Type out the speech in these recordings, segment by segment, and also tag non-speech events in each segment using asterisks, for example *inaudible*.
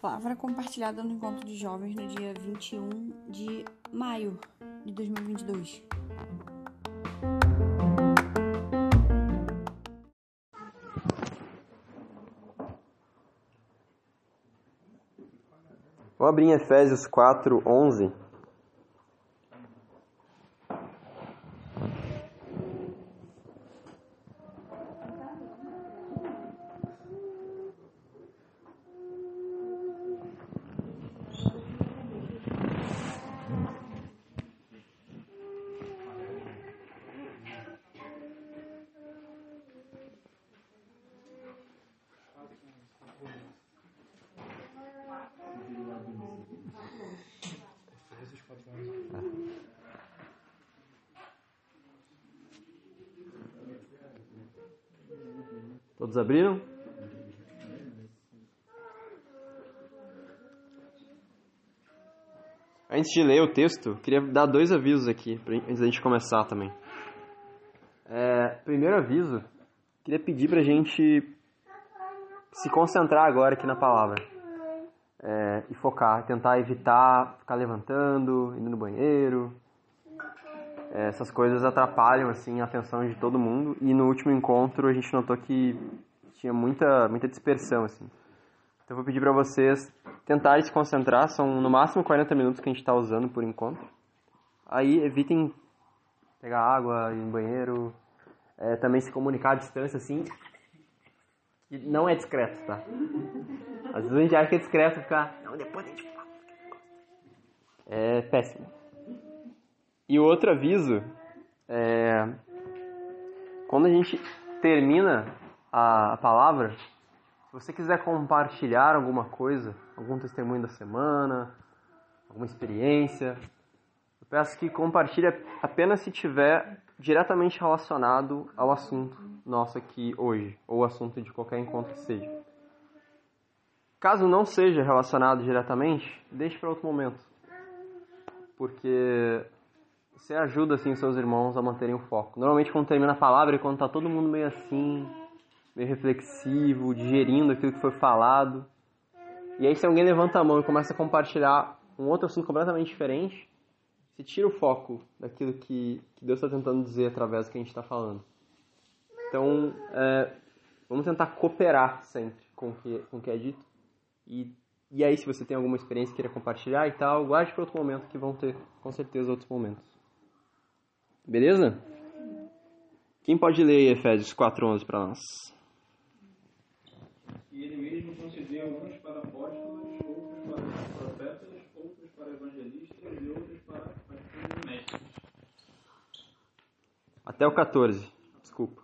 Palavra compartilhada no encontro de jovens no dia 21 de maio de 2022. Vou abrir em Efésios 4, 11. Todos abriram? Antes de ler o texto, queria dar dois avisos aqui, antes da gente começar também. É, primeiro aviso, queria pedir pra gente se concentrar agora aqui na palavra. É, e focar, tentar evitar ficar levantando, indo no banheiro. É, essas coisas atrapalham assim a atenção de todo mundo e no último encontro a gente notou que tinha muita muita dispersão assim. Então eu vou pedir para vocês tentarem se concentrar, são no máximo 40 minutos que a gente está usando por encontro. Aí evitem pegar água, ir no banheiro, é, também se comunicar à distância assim, que não é discreto, tá? Às vezes a gente acha que é discreto ficar, não, depois a gente fala. É péssimo. E o outro aviso é quando a gente termina a, palavra, você quiser compartilhar alguma coisa, algum testemunho da semana, alguma experiência, eu peço que compartilhe apenas se tiver diretamente relacionado ao assunto nosso aqui hoje, ou assunto de qualquer encontro que seja. Caso não seja relacionado diretamente, deixe para outro momento. Porque você ajuda assim seus irmãos a manterem o foco. Normalmente quando termina a palavra e quando tá todo mundo meio assim, meio reflexivo, digerindo aquilo que foi falado. E aí se alguém levanta a mão e começa a compartilhar um outro assunto completamente diferente, você tira o foco daquilo que, que Deus está tentando dizer através do que a gente está falando. Então, é, vamos tentar cooperar sempre com o que, com que é dito. E, e aí, se você tem alguma experiência que queira compartilhar e tal, guarde para outro momento, que vão ter com certeza outros momentos. Beleza? Quem pode ler Efésios 4.11 para nós? Mesmo concedeu alguns para apóstolos, outros para profetas, outros para evangelistas e outros para pastores e mestres. Até o 14, desculpa.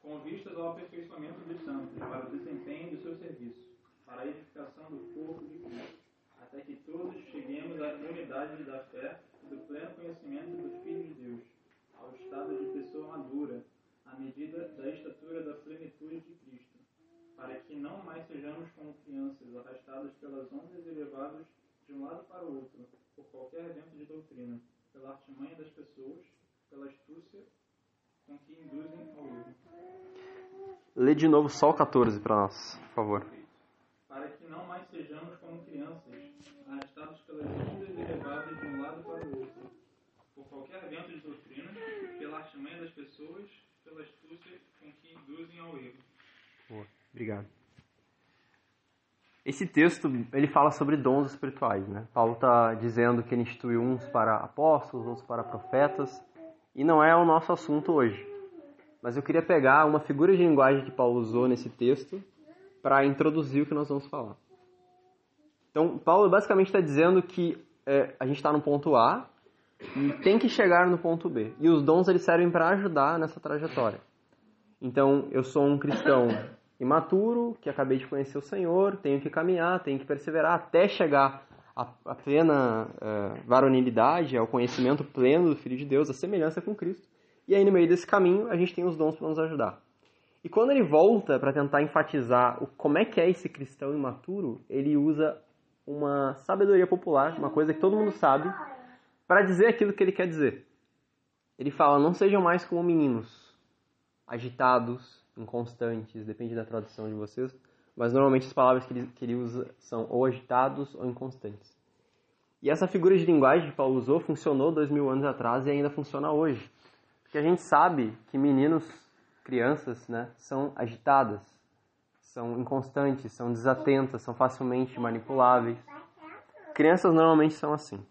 Com vistas ao aperfeiçoamento dos santos, para o desempenho do seu serviço, para a edificação do corpo de Cristo, até que todos cheguemos à unidade da fé e do pleno conhecimento do Filho de Deus, ao estado de pessoa madura, à medida da estatura da plenitude de Cristo, para que não mais sejamos como crianças, arrastadas pelas ondas e levados de um lado para o outro, por qualquer vento de doutrina, pela artimanha das pessoas, pela astúcia com que induzem ao erro. Lê de novo só o 14 para nós, por favor. Para que não mais sejamos como crianças, arrastados pelas ondas e levados de um lado para o outro, por qualquer vento de doutrina, pela artimanha das pessoas, pela astúcia com que induzem ao erro. Boa, obrigado. Esse texto ele fala sobre dons espirituais, né? Paulo está dizendo que ele instituiu uns para apóstolos, outros para profetas, e não é o nosso assunto hoje. Mas eu queria pegar uma figura de linguagem que Paulo usou nesse texto para introduzir o que nós vamos falar. Então, Paulo basicamente está dizendo que é, a gente está no ponto A e tem que chegar no ponto B. E os dons eles servem para ajudar nessa trajetória. Então, eu sou um cristão imaturo, que acabei de conhecer o Senhor, tenho que caminhar, tenho que perseverar até chegar à, à plena é, varonilidade, ao conhecimento pleno do Filho de Deus, a semelhança com Cristo. E aí, no meio desse caminho, a gente tem os dons para nos ajudar. E quando ele volta para tentar enfatizar o, como é que é esse cristão imaturo, ele usa uma sabedoria popular, uma coisa que todo mundo sabe, para dizer aquilo que ele quer dizer. Ele fala: não sejam mais como meninos, agitados, inconstantes, depende da tradução de vocês, mas normalmente as palavras que ele, que ele usa são ou agitados ou inconstantes. E essa figura de linguagem que Paulo usou funcionou dois mil anos atrás e ainda funciona hoje. Porque a gente sabe que meninos, crianças, né, são agitadas, são inconstantes, são desatentas, são facilmente manipuláveis. Crianças normalmente são assim.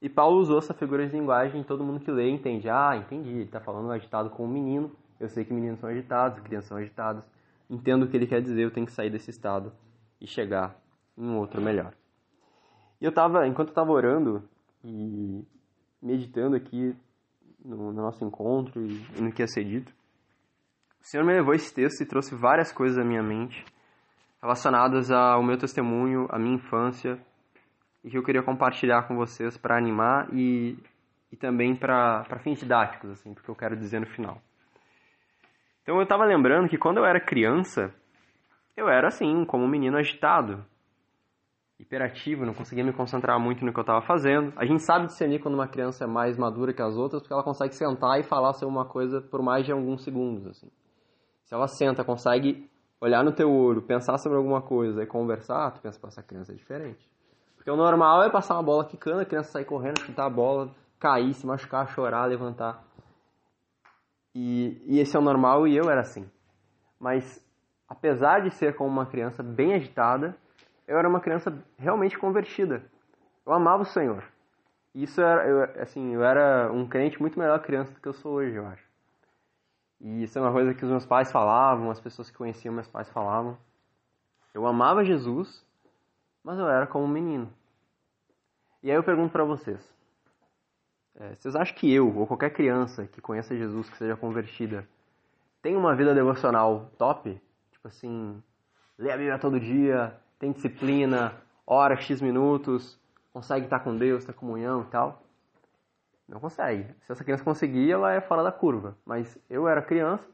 E Paulo usou essa figura de linguagem e todo mundo que lê entende. Ah, entendi, ele está falando agitado com um menino. Eu sei que meninos são agitados, crianças são agitadas. Entendo o que ele quer dizer, eu tenho que sair desse estado e chegar em um outro melhor. E eu tava, enquanto eu estava orando e meditando aqui no, no nosso encontro e, e no que ia ser dito, o Senhor me levou esse texto e trouxe várias coisas à minha mente relacionadas ao meu testemunho, à minha infância, e que eu queria compartilhar com vocês para animar e, e também para fins didáticos, assim, porque eu quero dizer no final. Então eu estava lembrando que quando eu era criança, eu era assim, como um menino agitado, hiperativo, não conseguia me concentrar muito no que eu estava fazendo. A gente sabe discernir quando uma criança é mais madura que as outras, porque ela consegue sentar e falar sobre uma coisa por mais de alguns segundos, assim. Se ela senta, consegue olhar no teu olho, pensar sobre alguma coisa e conversar, tu pensa, pô, essa criança é diferente. Porque o normal é passar uma bola quicando, a criança sair correndo, chutar a bola, cair, se machucar, chorar, levantar. E, e esse é o normal e eu era assim. Mas, apesar de ser como uma criança bem agitada, eu era uma criança realmente convertida. Eu amava o Senhor. E isso era, eu, assim, eu era um crente muito melhor criança do que eu sou hoje, eu acho. E isso é uma coisa que os meus pais falavam, as pessoas que conheciam meus pais falavam. Eu amava Jesus, mas eu era como um menino. E aí eu pergunto para vocês: é, vocês acham que eu, ou qualquer criança que conheça Jesus, que seja convertida, tem uma vida devocional top? Tipo assim, lê a Bíblia todo dia, tem disciplina, ora X minutos, consegue estar com Deus, ter comunhão e tal? Não consegue. Se essa criança conseguir, ela é fora da curva. Mas eu era criança,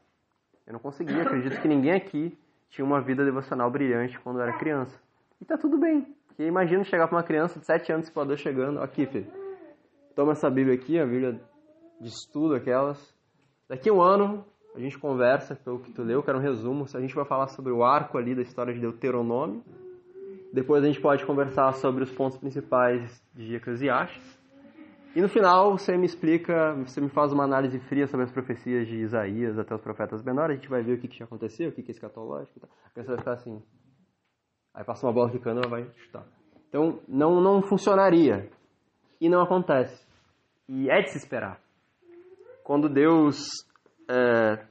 eu não conseguia. Acredito que ninguém aqui tinha uma vida devocional brilhante quando era criança. E tá tudo bem. Porque imagina chegar pra uma criança de 7 anos explorador chegando, aqui, filho. Toma essa Bíblia aqui, a Bíblia de estudo, aquelas. Daqui a um ano, a gente conversa pelo que tu leu, quero um resumo. A gente vai falar sobre o arco ali da história de Deuteronômio. Depois a gente pode conversar sobre os pontos principais de Eclesiastes. E no final você me explica, você me faz uma análise fria sobre as profecias de Isaías até os profetas menores. A gente vai ver o que, que aconteceu, o que, que é escatológico. A criança vai ficar assim, Aí passa uma bola quicando, ela vai chutar. Então, não, não funcionaria. E não acontece. E é de se esperar. Quando Deus é,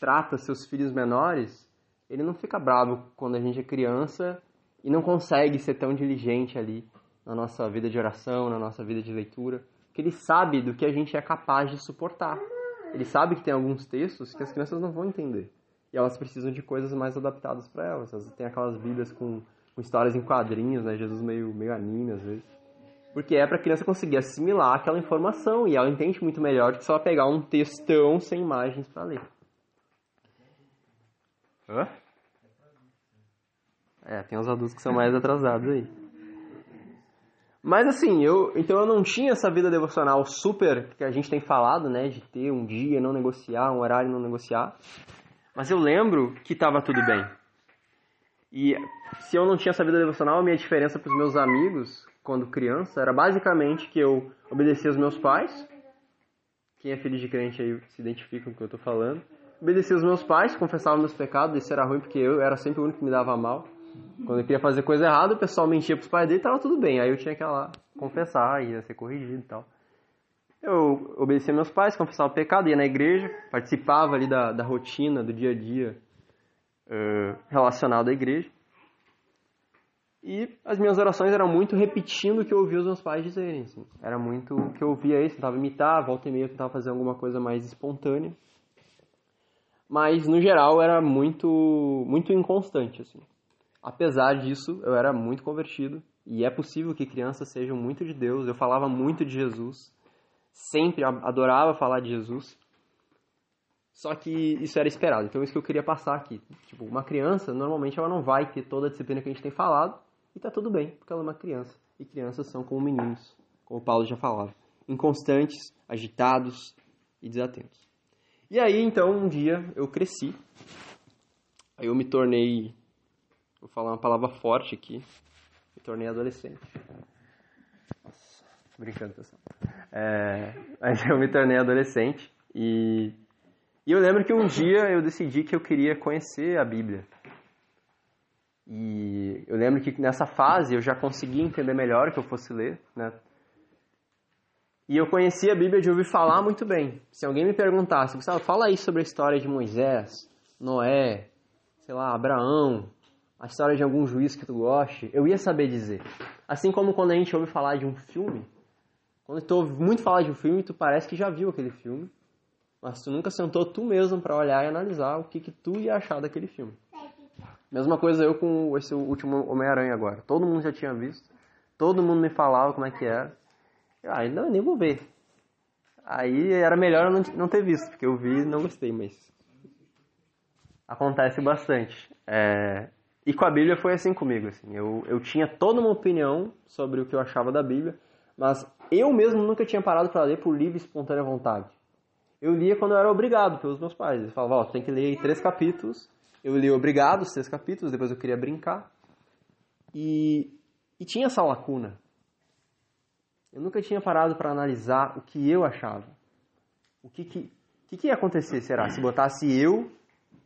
trata seus filhos menores, ele não fica bravo quando a gente é criança e não consegue ser tão diligente ali na nossa vida de oração, na nossa vida de leitura, porque ele sabe do que a gente é capaz de suportar. Ele sabe que tem alguns textos que as crianças não vão entender e elas precisam de coisas mais adaptadas para elas. Elas têm aquelas Bíblias com, com, histórias em quadrinhos, né? Jesus meio, meio anime às vezes. Porque é para a criança conseguir assimilar aquela informação e ela entende muito melhor do que se ela pegar um textão sem imagens para ler. Hã? É, tem uns adultos que são mais atrasados aí. Mas assim, eu, então eu não tinha essa vida devocional super que a gente tem falado, né, de ter um dia não negociar, um horário não negociar. Mas eu lembro que estava tudo bem. E se eu não tinha essa vida devocional, a minha diferença para os meus amigos, quando criança, era basicamente que eu obedecia aos meus pais. Quem é filho de crente aí se identifica com o que eu estou falando. Obedecia aos meus pais, confessava meus pecados, isso era ruim porque eu era sempre o único que me dava mal. Quando eu queria fazer coisa errada, o pessoal mentia para os pais dele e estava tudo bem. Aí eu tinha que ir lá confessar, ia ser corrigido e tal. Eu obedecia meus pais, confessava o pecado, ia na igreja, participava ali da, da rotina, do dia a dia uh, relacionado à igreja. E as minhas orações eram muito repetindo o que eu ouvia os meus pais dizerem. Assim. Era muito o que eu ouvia isso, tentava imitar, volta e meia tentava fazer alguma coisa mais espontânea. Mas, no geral, era muito, muito inconstante. Assim. Apesar disso, eu era muito convertido. E é possível que crianças sejam muito de Deus. Eu falava muito de Jesus sempre adorava falar de Jesus. Só que isso era esperado. Então, isso que eu queria passar aqui. Tipo, uma criança, normalmente, ela não vai ter toda a disciplina que a gente tem falado. E tá tudo bem, porque ela é uma criança. E crianças são como meninos, como o Paulo já falava. Inconstantes, agitados e desatentos. E aí, então, um dia eu cresci. Aí eu me tornei. Vou falar uma palavra forte aqui. Me tornei adolescente. Nossa, brincando, pessoal. É, mas eu me tornei adolescente e, e eu lembro que um dia eu decidi que eu queria conhecer a Bíblia. E eu lembro que nessa fase eu já conseguia entender melhor o que eu fosse ler, né? E eu conhecia a Bíblia de ouvir falar muito bem. Se alguém me perguntasse, Gustavo, fala aí sobre a história de Moisés, Noé, sei lá, Abraão, a história de algum juiz que tu goste, eu ia saber dizer. Assim como quando a gente ouve falar de um filme, quando tu ouve muito falar de um filme, tu parece que já viu aquele filme, mas tu nunca sentou tu mesmo para olhar e analisar o que, que tu ia achar daquele filme. Mesma coisa eu com esse último Homem-Aranha agora. Todo mundo já tinha visto, todo mundo me falava como é que era. Ah, não, nem vou ver. Aí era melhor eu não, ter visto, porque eu vi e não gostei, mas acontece bastante. É... E com a Bíblia foi assim comigo, assim. Eu, eu tinha toda uma opinião sobre o que eu achava da Bíblia, mas eu mesmo nunca tinha parado para ler por livre e espontânea vontade. Eu lia quando eu era obrigado pelos meus pais. Eles falavam, ó, oh, tem que ler três capítulos. Eu li obrigado os três capítulos, depois eu queria brincar. E, e tinha essa lacuna. Eu nunca tinha parado para analisar o que eu achava. O que, que, que, que ia acontecer, será? Se botasse eu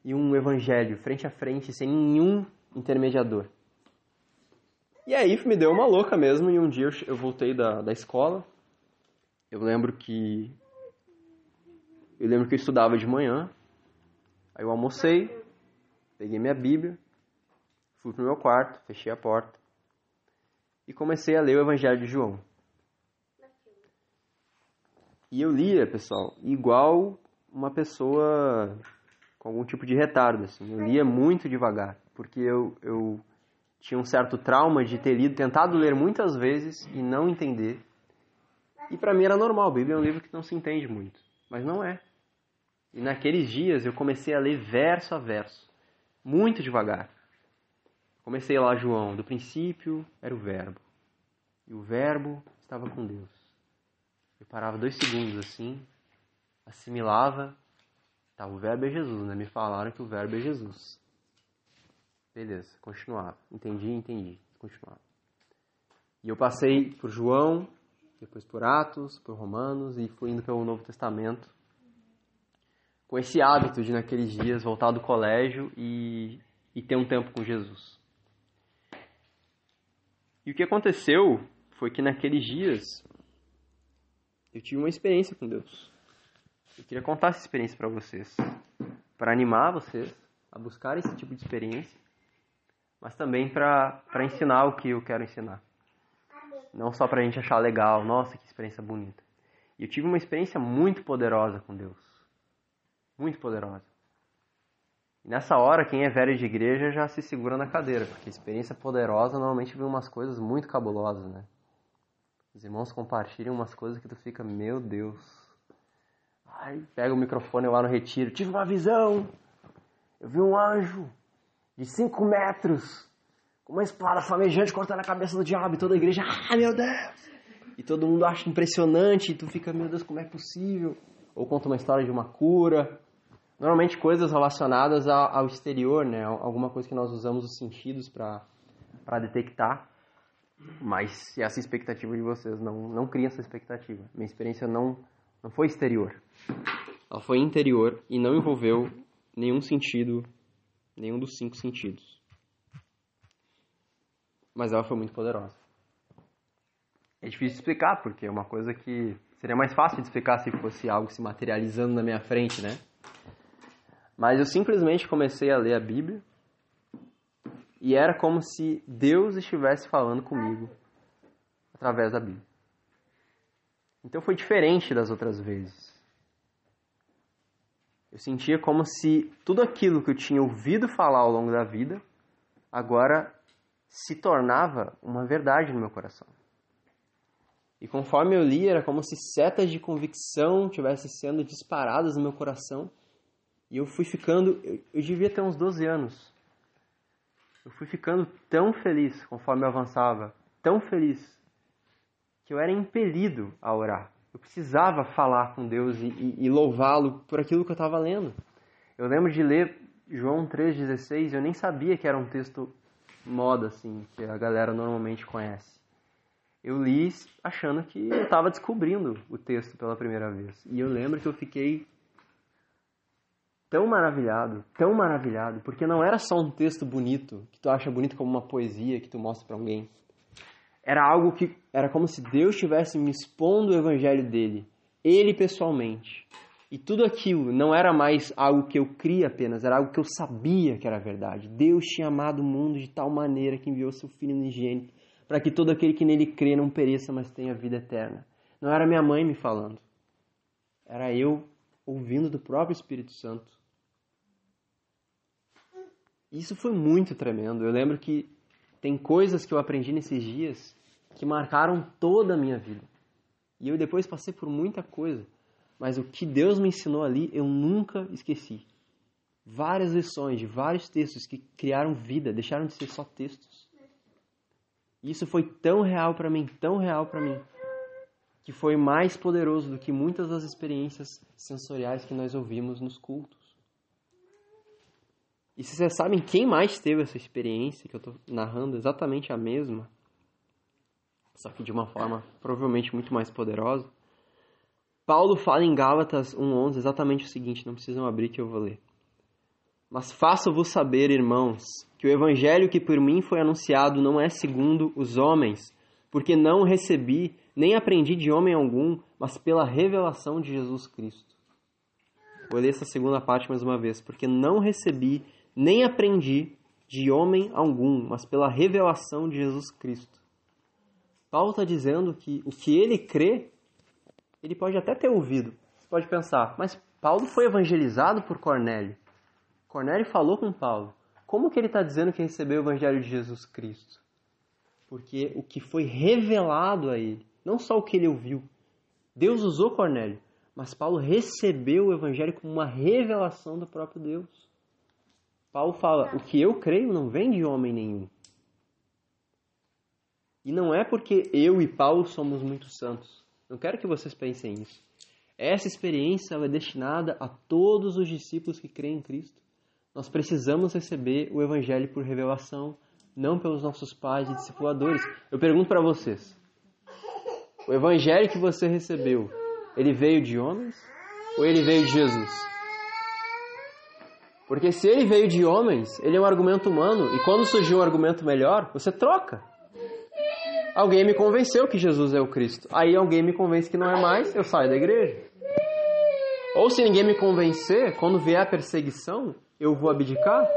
e um evangelho frente a frente, sem nenhum intermediador. E aí me deu uma louca mesmo, e um dia eu, voltei da, da escola. Eu lembro que. Eu lembro que eu estudava de manhã. Aí eu almocei, peguei minha Bíblia, fui pro meu quarto, fechei a porta e comecei a ler o Evangelho de João. E eu lia, pessoal, igual uma pessoa com algum tipo de retardo, assim. Eu lia muito devagar, porque eu, eu tinha um certo trauma de ter lido, tentado ler muitas vezes e não entender. E para mim era normal, a Bíblia é um livro que não se entende muito, mas não é. E naqueles dias eu comecei a ler verso a verso, muito devagar. Comecei lá João, do princípio era o verbo, e o verbo estava com Deus. Eu parava dois segundos assim, assimilava, tá, o verbo é Jesus, né? Me falaram que o verbo é Jesus. Beleza, continuava. Entendi, entendi. Continuava. E eu passei por João, depois por Atos, por Romanos e fui indo pelo Novo Testamento. Com esse hábito de naqueles dias voltar do colégio e, e ter um tempo com Jesus. E o que aconteceu foi que naqueles dias eu tive uma experiência com Deus. Eu queria contar essa experiência para vocês, para animar vocês a buscar esse tipo de experiência mas também para ensinar o que eu quero ensinar. Não só para a gente achar legal, nossa, que experiência bonita. E eu tive uma experiência muito poderosa com Deus. Muito poderosa. E nessa hora, quem é velho de igreja já se segura na cadeira, porque experiência poderosa normalmente vem umas coisas muito cabulosas, né? Os irmãos compartilham umas coisas que tu fica, meu Deus. Ai, pega o microfone lá no retiro, tive uma visão. Eu vi um anjo de 5 metros, com uma espada flamejante cortando a cabeça do diabo, e toda a igreja, ah, meu Deus! E todo mundo acha impressionante, e tu fica, meu Deus, como é possível? Ou conta uma história de uma cura. Normalmente coisas relacionadas ao exterior, né? Alguma coisa que nós usamos os sentidos para detectar. Mas essa expectativa de vocês não, não cria essa expectativa. Minha experiência não, não foi exterior. Ela foi interior e não envolveu nenhum sentido nenhum dos cinco sentidos. Mas ela foi muito poderosa. É difícil de explicar, porque é uma coisa que seria mais fácil de explicar se fosse algo se materializando na minha frente, né? Mas eu simplesmente comecei a ler a Bíblia e era como se Deus estivesse falando comigo através da Bíblia. Então foi diferente das outras vezes. Eu sentia como se tudo aquilo que eu tinha ouvido falar ao longo da vida agora se tornava uma verdade no meu coração. E conforme eu li, era como se setas de convicção tivessem sendo disparadas no meu coração. E eu fui ficando, eu, eu devia ter uns 12 anos. Eu fui ficando tão feliz conforme eu avançava, tão feliz, que eu era impelido a orar. Eu precisava falar com Deus e, e, e louvá-lo por aquilo que eu estava lendo. Eu lembro de ler João 3,16, eu nem sabia que era um texto moda, assim, que a galera normalmente conhece. Eu li achando que eu estava descobrindo o texto pela primeira vez. E eu lembro que eu fiquei tão maravilhado, tão maravilhado, porque não era só um texto bonito, que tu acha bonito como uma poesia que tu mostra para alguém. Era algo que era como se Deus estivesse me expondo o evangelho dele, ele pessoalmente. E tudo aquilo não era mais algo que eu cria apenas, era algo que eu sabia que era verdade. Deus tinha amado o mundo de tal maneira que enviou seu filho unigênito, para que todo aquele que nele crê não pereça, mas tenha vida eterna. Não era minha mãe me falando. Era eu ouvindo do próprio Espírito Santo isso foi muito tremendo. Eu lembro que tem coisas que eu aprendi nesses dias que marcaram toda a minha vida. E eu depois passei por muita coisa. Mas o que Deus me ensinou ali, eu nunca esqueci. Várias lições de vários textos que criaram vida, deixaram de ser só textos. Isso foi tão real para mim, tão real para mim, que foi mais poderoso do que muitas das experiências sensoriais que nós ouvimos nos cultos. E se vocês sabem quem mais teve essa experiência, que eu estou narrando exatamente a mesma, só que de uma forma provavelmente muito mais poderosa, Paulo fala em Gálatas 1,11 exatamente o seguinte, não precisam abrir que eu vou ler. Mas faço-vos saber, irmãos, que o evangelho que por mim foi anunciado não é segundo os homens, porque não recebi nem aprendi de homem algum, mas pela revelação de Jesus Cristo. Vou ler essa segunda parte mais uma vez, porque não recebi nem aprendi de homem algum, mas pela revelação de Jesus Cristo. Paulo está dizendo que o que ele crê, ele pode até ter ouvido. Você pode pensar, mas Paulo foi evangelizado por Cornélio. Cornélio falou com Paulo. Como que ele está dizendo que recebeu o evangelho de Jesus Cristo? Porque o que foi revelado a ele, não só o que ele ouviu. Deus usou Cornélio, mas Paulo recebeu o evangelho como uma revelação do próprio Deus. Paulo fala: o que eu creio não vem de homem nenhum. E não é porque eu e Paulo somos muito santos. Não quero que vocês pensem isso. Essa experiência é destinada a todos os discípulos que creem em Cristo. Nós precisamos receber o Evangelho por revelação, não pelos nossos pais e discipuladores. Eu pergunto para vocês: o Evangelho que você recebeu, ele veio de homens ou ele veio de Jesus? Porque se ele veio de homens, ele é um argumento humano, e quando surgiu um argumento melhor, você troca. Alguém me convenceu que Jesus é o Cristo. Aí alguém me convence que não é mais, eu saio da igreja. Ou se ninguém me convencer, quando vier a perseguição, eu vou abdicar.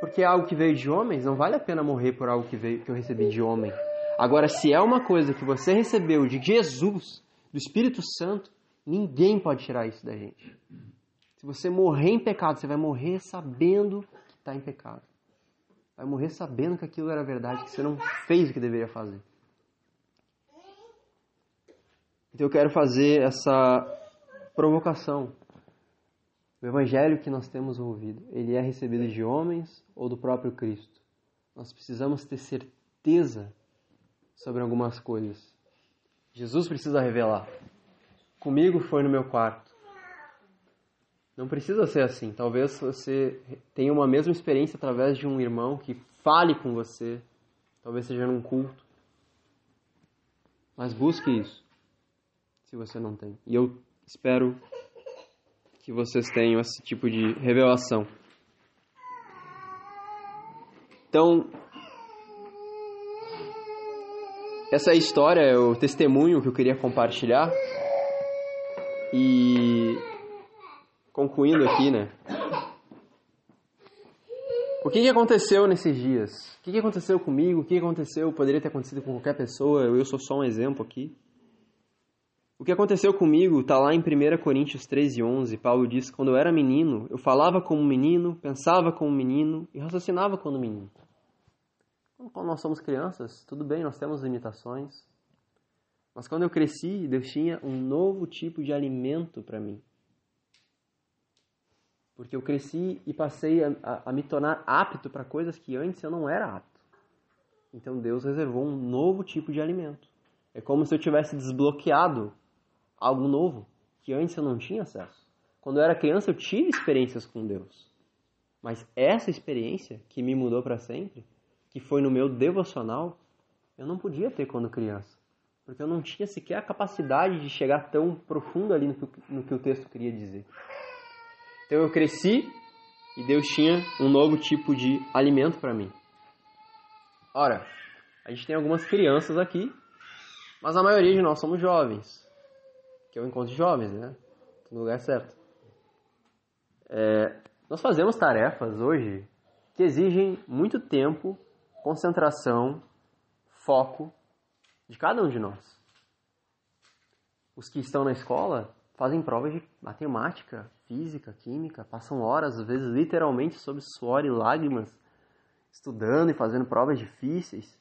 Porque é algo que veio de homens, não vale a pena morrer por algo que, veio, que eu recebi de homem. Agora, se é uma coisa que você recebeu de Jesus, do Espírito Santo, ninguém pode tirar isso da gente. Se você morrer em pecado, você vai morrer sabendo que está em pecado. Vai morrer sabendo que aquilo era verdade, que você não fez o que deveria fazer. Então eu quero fazer essa provocação. O evangelho que nós temos ouvido, ele é recebido de homens ou do próprio Cristo? Nós precisamos ter certeza sobre algumas coisas. Jesus precisa revelar. Comigo foi no meu quarto. Não precisa ser assim. Talvez você tenha uma mesma experiência através de um irmão que fale com você. Talvez seja num culto. Mas busque isso. Se você não tem. E eu espero que vocês tenham esse tipo de revelação. Então, essa é a história, é o testemunho que eu queria compartilhar. E concluindo aqui, né? O que, que aconteceu nesses dias? O que, que aconteceu comigo? O que, aconteceu? Poderia ter acontecido com qualquer pessoa, eu sou só um exemplo aqui. O que aconteceu comigo está lá em 1 Coríntios 13, 11. Paulo diz: Quando eu era menino, eu falava como menino, pensava como menino e raciocinava como menino. Quando nós somos crianças, tudo bem, nós temos limitações. Mas quando eu cresci, Deus tinha um novo tipo de alimento para mim. Porque eu cresci e passei a, a, a me tornar apto para coisas que antes eu não era apto. Então Deus reservou um novo tipo de alimento. É como se eu tivesse desbloqueado algo novo que antes eu não tinha acesso. Quando eu era criança, eu tive experiências com Deus. Mas essa experiência que me mudou para sempre, que foi no meu devocional, eu não podia ter quando criança. Porque eu não tinha sequer a capacidade de chegar tão profundo ali no que, no que o texto queria dizer. Então eu cresci e Deus tinha um novo tipo de alimento para mim. Ora, a gente tem algumas crianças aqui, mas a maioria de nós somos jovens. Que o encontro jovens, né? No lugar certo. É, nós fazemos tarefas hoje que exigem muito tempo, concentração, foco de cada um de nós. Os que estão na escola fazem provas de matemática, física, química, passam horas, às vezes literalmente sob suor e lágrimas, estudando e fazendo provas difíceis.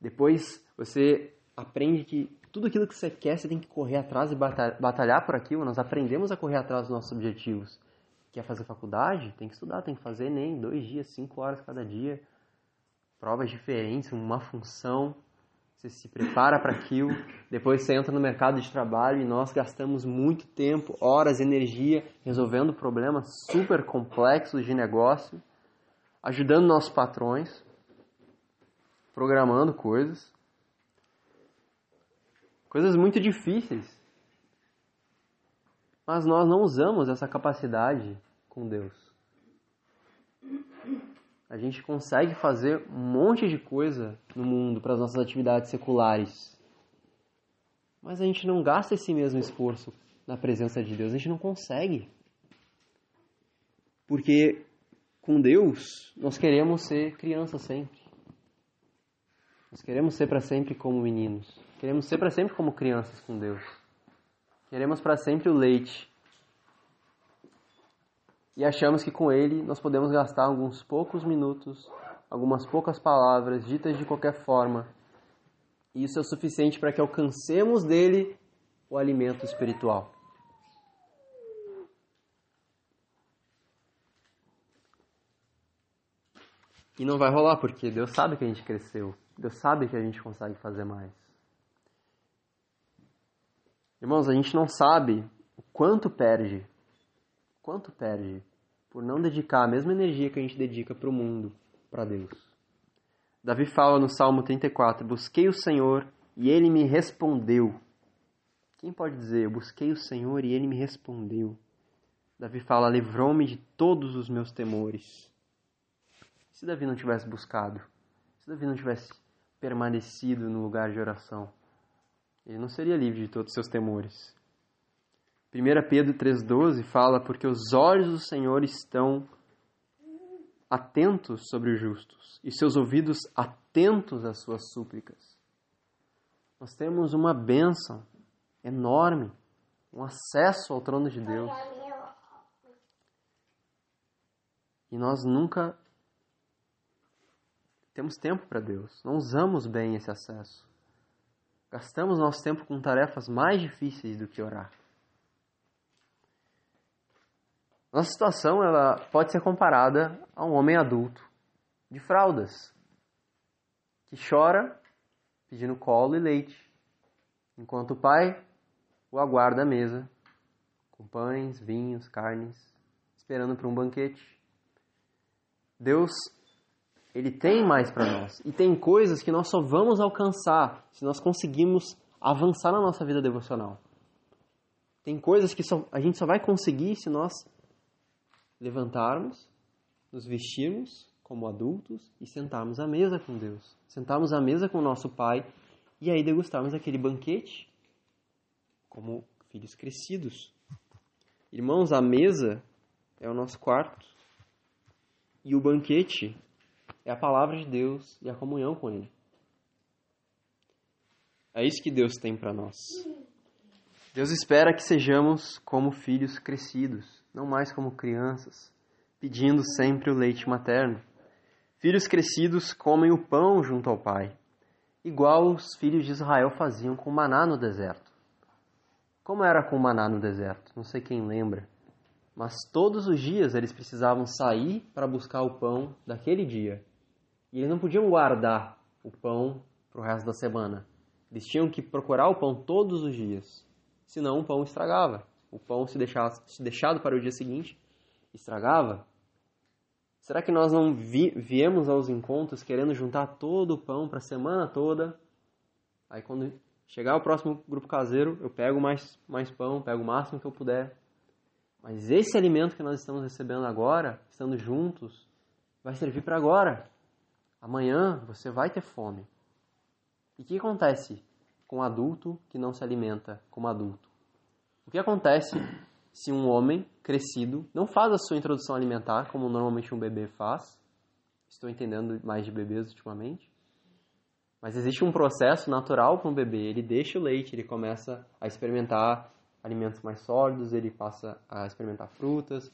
Depois você aprende que tudo aquilo que você quer, você tem que correr atrás e batalhar por aquilo. Nós aprendemos a correr atrás dos nossos objetivos. Quer fazer faculdade? Tem que estudar, tem que fazer nem dois dias, cinco horas cada dia. Provas diferentes, uma função você se prepara para aquilo, depois você entra no mercado de trabalho e nós gastamos muito tempo, horas, energia resolvendo problemas super complexos de negócio, ajudando nossos patrões, programando coisas. Coisas muito difíceis. Mas nós não usamos essa capacidade com Deus a gente consegue fazer um monte de coisa no mundo para as nossas atividades seculares. Mas a gente não gasta esse mesmo esforço na presença de Deus, a gente não consegue. Porque com Deus nós queremos ser crianças sempre. Nós queremos ser para sempre como meninos. Queremos ser para sempre como crianças com Deus. Queremos para sempre o leite e achamos que com ele nós podemos gastar alguns poucos minutos, algumas poucas palavras ditas de qualquer forma. E isso é o suficiente para que alcancemos dele o alimento espiritual. E não vai rolar porque Deus sabe que a gente cresceu. Deus sabe que a gente consegue fazer mais. Irmãos, a gente não sabe o quanto perde Quanto perde por não dedicar a mesma energia que a gente dedica para o mundo, para Deus? Davi fala no Salmo 34: Busquei o Senhor e ele me respondeu. Quem pode dizer, eu busquei o Senhor e ele me respondeu? Davi fala: livrou-me de todos os meus temores. Se Davi não tivesse buscado, se Davi não tivesse permanecido no lugar de oração, ele não seria livre de todos os seus temores. 1 Pedro 3,12 fala: Porque os olhos do Senhor estão atentos sobre os justos e seus ouvidos atentos às suas súplicas. Nós temos uma bênção enorme, um acesso ao trono de Deus. E nós nunca temos tempo para Deus, não usamos bem esse acesso. Gastamos nosso tempo com tarefas mais difíceis do que orar. Nossa situação ela pode ser comparada a um homem adulto de fraldas que chora pedindo colo e leite, enquanto o pai o aguarda à mesa com pães, vinhos, carnes, esperando para um banquete. Deus ele tem mais para nós e tem coisas que nós só vamos alcançar se nós conseguimos avançar na nossa vida devocional. Tem coisas que só, a gente só vai conseguir se nós levantarmos, nos vestirmos como adultos e sentarmos à mesa com Deus. Sentarmos à mesa com o nosso Pai e aí degustarmos aquele banquete como filhos crescidos. Irmãos, a mesa é o nosso quarto e o banquete é a palavra de Deus e a comunhão com Ele. É isso que Deus tem para nós. Deus espera que sejamos como filhos crescidos não mais como crianças, pedindo sempre o leite materno. Filhos crescidos comem o pão junto ao pai, igual os filhos de Israel faziam com maná no deserto. Como era com maná no deserto? Não sei quem lembra. Mas todos os dias eles precisavam sair para buscar o pão daquele dia. E eles não podiam guardar o pão para o resto da semana. Eles tinham que procurar o pão todos os dias. senão o pão estragava. O pão, se, deixasse, se deixado para o dia seguinte, estragava. Será que nós não vi, viemos aos encontros querendo juntar todo o pão para a semana toda? Aí quando chegar o próximo grupo caseiro, eu pego mais, mais pão, pego o máximo que eu puder. Mas esse alimento que nós estamos recebendo agora, estando juntos, vai servir para agora. Amanhã você vai ter fome. E o que acontece com um adulto que não se alimenta como adulto? O que acontece se um homem crescido não faz a sua introdução alimentar como normalmente um bebê faz? Estou entendendo mais de bebês ultimamente. Mas existe um processo natural para um bebê. Ele deixa o leite, ele começa a experimentar alimentos mais sólidos, ele passa a experimentar frutas.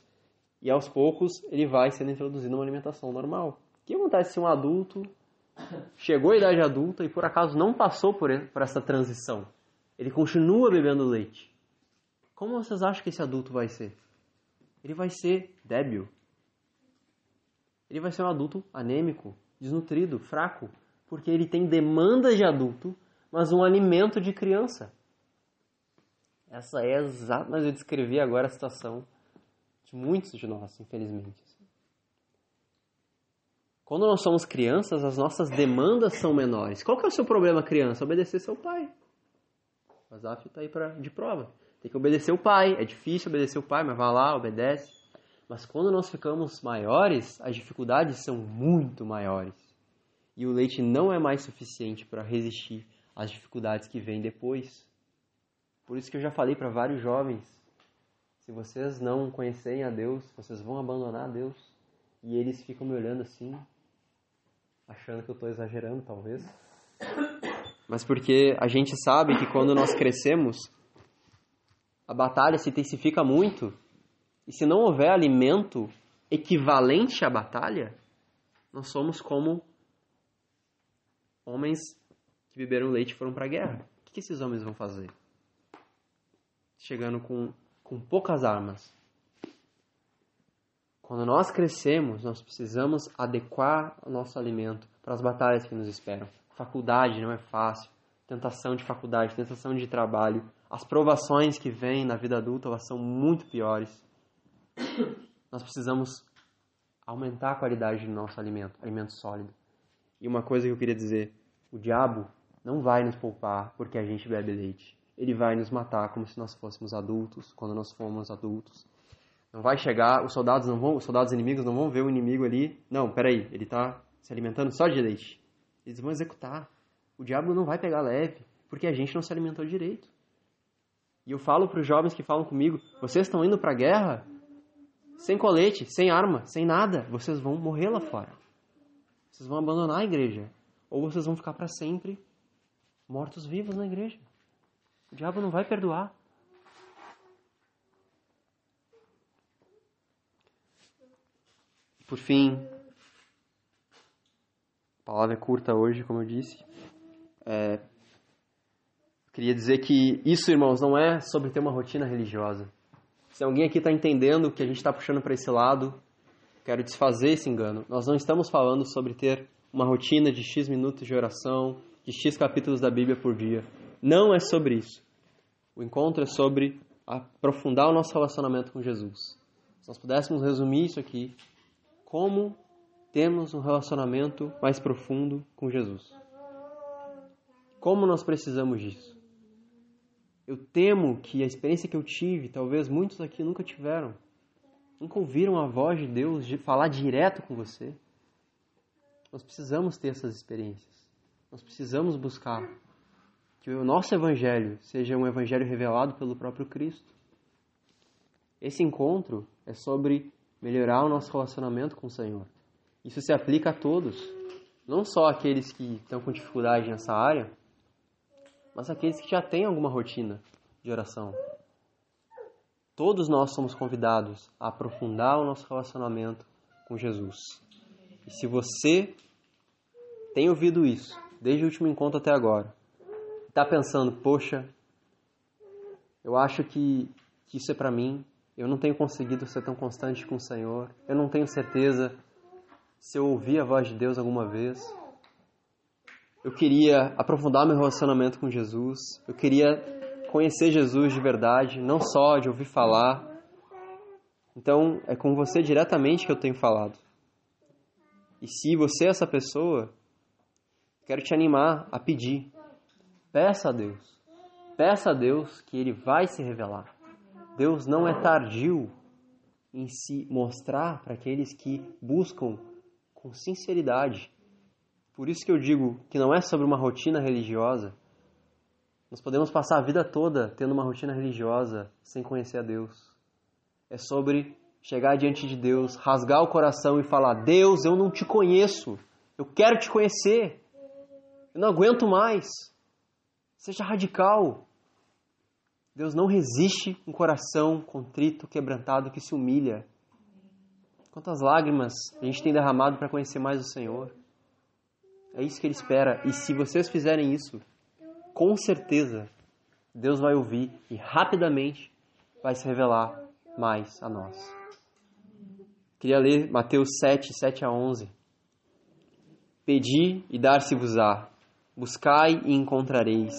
E aos poucos ele vai sendo introduzido uma alimentação normal. O que acontece se um adulto chegou à idade adulta e por acaso não passou por essa transição? Ele continua bebendo leite. Como vocês acham que esse adulto vai ser? Ele vai ser débil. Ele vai ser um adulto anêmico, desnutrido, fraco, porque ele tem demandas de adulto, mas um alimento de criança. Essa é exata, mas eu descrevi agora a situação de muitos de nós, infelizmente. Quando nós somos crianças, as nossas demandas são menores. Qual que é o seu problema, criança? Obedecer seu pai. O Azaf está aí pra, de prova. Tem que obedecer o pai. É difícil obedecer o pai, mas vai lá, obedece. Mas quando nós ficamos maiores, as dificuldades são muito maiores. E o leite não é mais suficiente para resistir às dificuldades que vêm depois. Por isso que eu já falei para vários jovens: se vocês não conhecerem a Deus, vocês vão abandonar a Deus. E eles ficam me olhando assim, achando que eu estou exagerando, talvez. Mas porque a gente sabe que quando nós crescemos, a batalha se intensifica muito. E se não houver alimento equivalente à batalha, nós somos como homens que beberam leite e foram para a guerra. O que esses homens vão fazer? Chegando com, com poucas armas. Quando nós crescemos, nós precisamos adequar o nosso alimento para as batalhas que nos esperam. Faculdade não é fácil. Tentação de faculdade, tentação de trabalho, as provações que vêm na vida adulta elas são muito piores. Nós precisamos aumentar a qualidade do nosso alimento, alimento sólido. E uma coisa que eu queria dizer: o diabo não vai nos poupar porque a gente bebe leite. Ele vai nos matar como se nós fôssemos adultos, quando nós fomos adultos. Não vai chegar, os soldados não vão, os soldados inimigos não vão ver o inimigo ali. Não, peraí, ele está se alimentando só de leite. Eles vão executar. O diabo não vai pegar leve, porque a gente não se alimentou direito. E eu falo para os jovens que falam comigo: vocês estão indo para a guerra sem colete, sem arma, sem nada. Vocês vão morrer lá fora. Vocês vão abandonar a igreja. Ou vocês vão ficar para sempre mortos vivos na igreja. O diabo não vai perdoar. Por fim, a palavra é curta hoje, como eu disse. É, Queria dizer que isso, irmãos, não é sobre ter uma rotina religiosa. Se alguém aqui está entendendo que a gente está puxando para esse lado, quero desfazer esse engano. Nós não estamos falando sobre ter uma rotina de X minutos de oração, de X capítulos da Bíblia por dia. Não é sobre isso. O encontro é sobre aprofundar o nosso relacionamento com Jesus. Se nós pudéssemos resumir isso aqui, como temos um relacionamento mais profundo com Jesus. Como nós precisamos disso? Eu temo que a experiência que eu tive, talvez muitos aqui nunca tiveram. Nunca ouviram a voz de Deus de falar direto com você. Nós precisamos ter essas experiências. Nós precisamos buscar que o nosso evangelho seja um evangelho revelado pelo próprio Cristo. Esse encontro é sobre melhorar o nosso relacionamento com o Senhor. Isso se aplica a todos, não só aqueles que estão com dificuldade nessa área, mas aqueles que já têm alguma rotina de oração. Todos nós somos convidados a aprofundar o nosso relacionamento com Jesus. E se você tem ouvido isso, desde o último encontro até agora, está pensando, poxa, eu acho que, que isso é para mim, eu não tenho conseguido ser tão constante com o Senhor, eu não tenho certeza se eu ouvi a voz de Deus alguma vez, eu queria aprofundar meu relacionamento com Jesus, eu queria conhecer Jesus de verdade, não só de ouvir falar. Então, é com você diretamente que eu tenho falado. E se você é essa pessoa, quero te animar a pedir. Peça a Deus. Peça a Deus que Ele vai se revelar. Deus não é tardio em se mostrar para aqueles que buscam com sinceridade. Por isso que eu digo que não é sobre uma rotina religiosa. Nós podemos passar a vida toda tendo uma rotina religiosa sem conhecer a Deus. É sobre chegar diante de Deus, rasgar o coração e falar: Deus, eu não te conheço. Eu quero te conhecer. Eu não aguento mais. Seja radical. Deus não resiste um coração contrito, quebrantado, que se humilha. Quantas lágrimas a gente tem derramado para conhecer mais o Senhor. É isso que Ele espera. E se vocês fizerem isso, com certeza Deus vai ouvir e rapidamente vai se revelar mais a nós. Queria ler Mateus 7, 7 a 11. Pedi e dar-se-vos-á, buscai e encontrareis,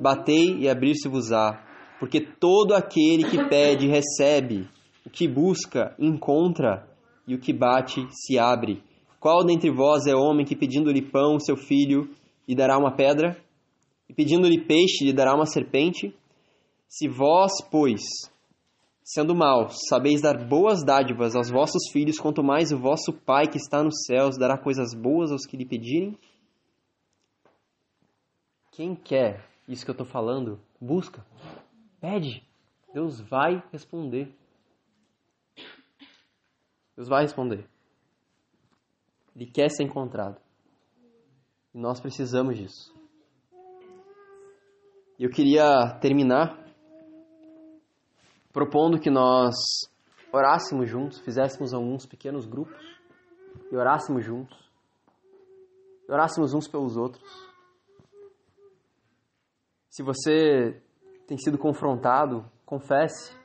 batei e abrir-se-vos-á, porque todo aquele que pede recebe, o que busca encontra, e o que bate se abre. Qual dentre vós é homem que pedindo-lhe pão, seu filho, lhe dará uma pedra? E pedindo-lhe peixe, lhe dará uma serpente? Se vós, pois, sendo maus, sabeis dar boas dádivas aos vossos filhos, quanto mais o vosso Pai que está nos céus dará coisas boas aos que lhe pedirem? Quem quer isso que eu estou falando, busca, pede. Deus vai responder. Deus vai responder. Ele quer ser encontrado. E nós precisamos disso. Eu queria terminar propondo que nós orássemos juntos, fizéssemos alguns pequenos grupos e orássemos juntos. E orássemos uns pelos outros. Se você tem sido confrontado, confesse,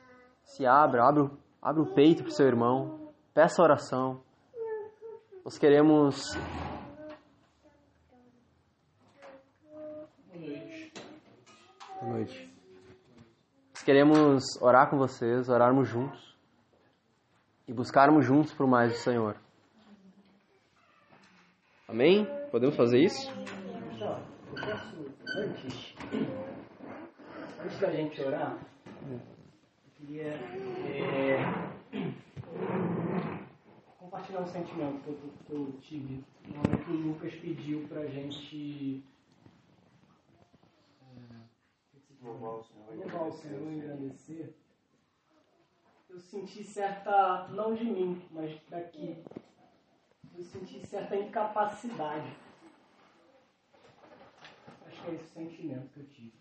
se abra, abra, abra o peito para o seu irmão, peça oração. Nós queremos Boa noite. Nós queremos orar com vocês, orarmos juntos e buscarmos juntos por mais do Senhor. Amém? Podemos fazer isso? Antes, antes da gente orar, eu queria é, compartilhar um sentimento que eu, que eu tive na hora que o Lucas pediu pra gente é, louvar o Senhor e engrandecer. Eu senti certa, não de mim, mas daqui, eu senti certa incapacidade. Acho que é esse o sentimento que eu tive.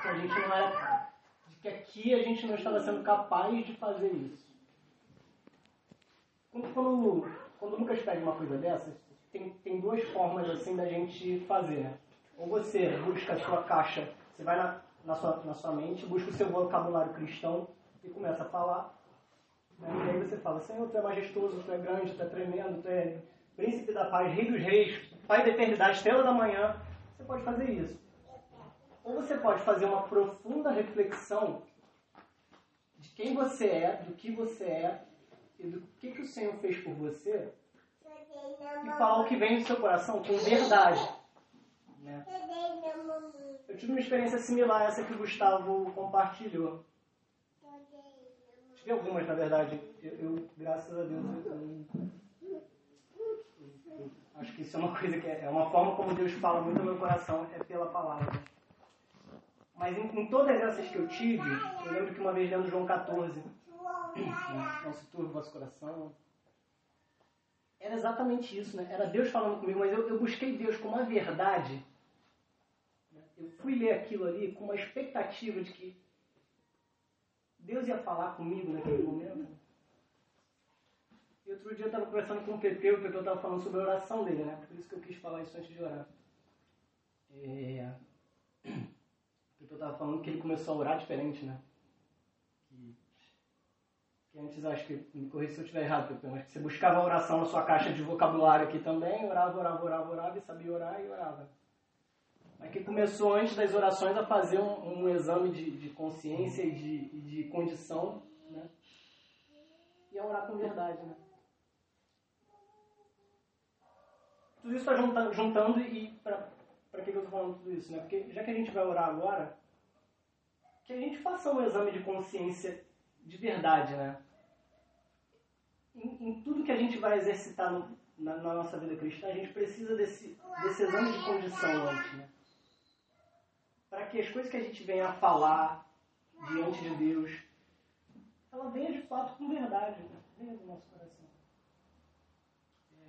Que a gente não era. De que aqui a gente não estava sendo capaz de fazer isso. Quando, quando, quando o Lucas pede uma coisa dessas, tem, tem duas formas assim da gente fazer. Né? Ou você busca a sua caixa, você vai na, na, sua, na sua mente, busca o seu vocabulário cristão e começa a falar. Né? E aí você fala, Senhor, tu é majestoso, tu é grande, tu é tremendo, tu é príncipe da paz, rei dos reis, pai da eternidade, estrela da manhã. Você pode fazer isso. Ou você pode fazer uma profunda reflexão de quem você é, do que você é e do que, que o Senhor fez por você e falar o que vem do seu coração com verdade. Né? Eu tive uma experiência similar a essa que o Gustavo compartilhou. Tive algumas, na verdade. Eu, eu graças a Deus, eu, eu, acho que isso é uma coisa que é, é uma forma como Deus fala muito no meu coração, é pela palavra. Mas em, em todas essas que eu tive, eu lembro que uma vez lendo João 14, né, não se turbe o vosso coração, era exatamente isso, né? Era Deus falando comigo, mas eu, eu busquei Deus com uma verdade. Né? Eu fui ler aquilo ali com uma expectativa de que Deus ia falar comigo naquele momento. E outro dia eu estava conversando com o Pepeu, o Pepeu estava falando sobre a oração dele, né? Por isso que eu quis falar isso antes de orar. É... *clears throat* O Pepeu estava falando que ele começou a orar diferente, né? Que, antes, acho que, me corrija se eu estiver errado, Pepeu, mas que você buscava a oração na sua caixa de vocabulário aqui também, orava, orava, orava, orava, e sabia orar e orava. Aqui começou antes das orações a fazer um, um exame de, de consciência e de, de condição, né? E a orar com verdade, né? Tudo isso está juntando, juntando e para que, que eu estou falando tudo isso, né? Porque já que a gente vai orar agora, que a gente faça um exame de consciência de verdade, né? Em, em tudo que a gente vai exercitar no, na, na, nossa vida cristã, a gente precisa desse, desse exame de condição antes, né? Para que as coisas que a gente venha a falar diante de Deus, ela venha de fato com verdade, né? venha do nosso coração.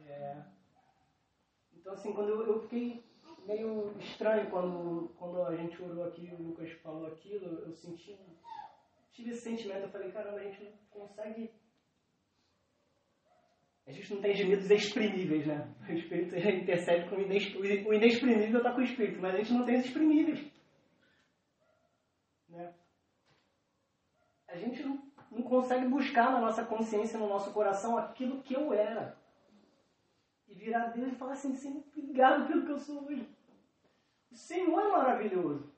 É... Então, assim, quando eu, eu fiquei meio estranho quando, quando a gente orou aqui o Lucas falou aquilo, eu senti, tive esse sentimento, eu falei, caramba, a gente não consegue a gente não tem gemidos exprimíveis, né? O Espírito intercede com o inexprimível. O inexprimível está com o Espírito, mas a gente não tem os exprimíveis. Né? A gente não, não consegue buscar na nossa consciência, no nosso coração, aquilo que eu era. E virar a Deus e falar assim, Senhor, obrigado pelo que eu sou hoje. O Senhor é maravilhoso.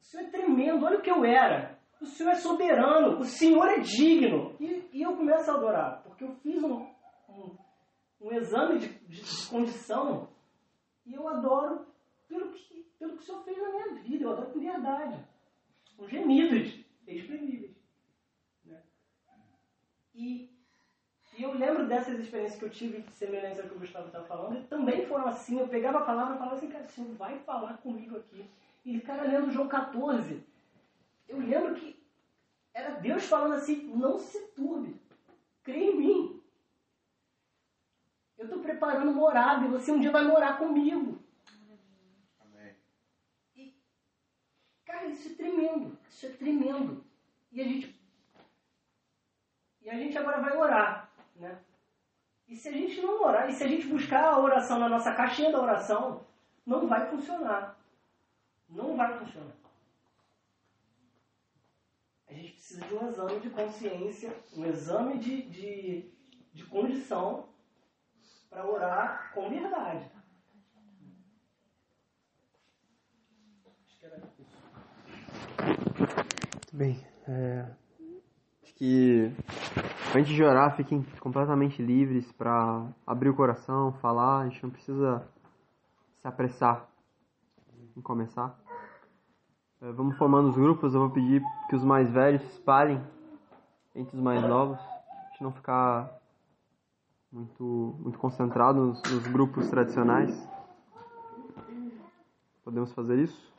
O Senhor é tremendo, olha o que eu era. O Senhor é soberano, o Senhor é digno. E, e eu começo a adorar, porque eu fiz um, um, um exame de, de, de, condição e eu adoro pelo que, pelo que o Senhor fez na minha vida. Eu adoro com verdade. Com gemidos exprimíveis. Né? E, e eu lembro dessas experiências que eu tive, semelhantes ao que o Gustavo está falando, e também foram assim. Eu pegava a palavra e falava assim, cara, o Senhor vai falar comigo aqui. E ficava lendo João 14 eu lembro que era Deus falando assim: não se turbe, crê em mim. Eu estou preparando morada e você um dia vai morar comigo. Amém. E, cara, isso é tremendo. Isso é tremendo. E a gente. E a gente agora vai orar, né? E se a gente não orar, e se a gente buscar a oração na nossa caixinha da oração, não vai funcionar. Não vai funcionar. A gente precisa de um exame de consciência, um exame de, de, de condição para orar com verdade. Acho que era isso. Muito bem. É, acho que antes de orar, fiquem completamente livres para abrir o coração, falar. A gente não precisa se apressar em começar. É, vamos formando os grupos, eu vou pedir que os mais velhos se espalhem entre os mais novos, a gente não ficar muito, muito concentrado nos, nos grupos tradicionais. Podemos fazer isso?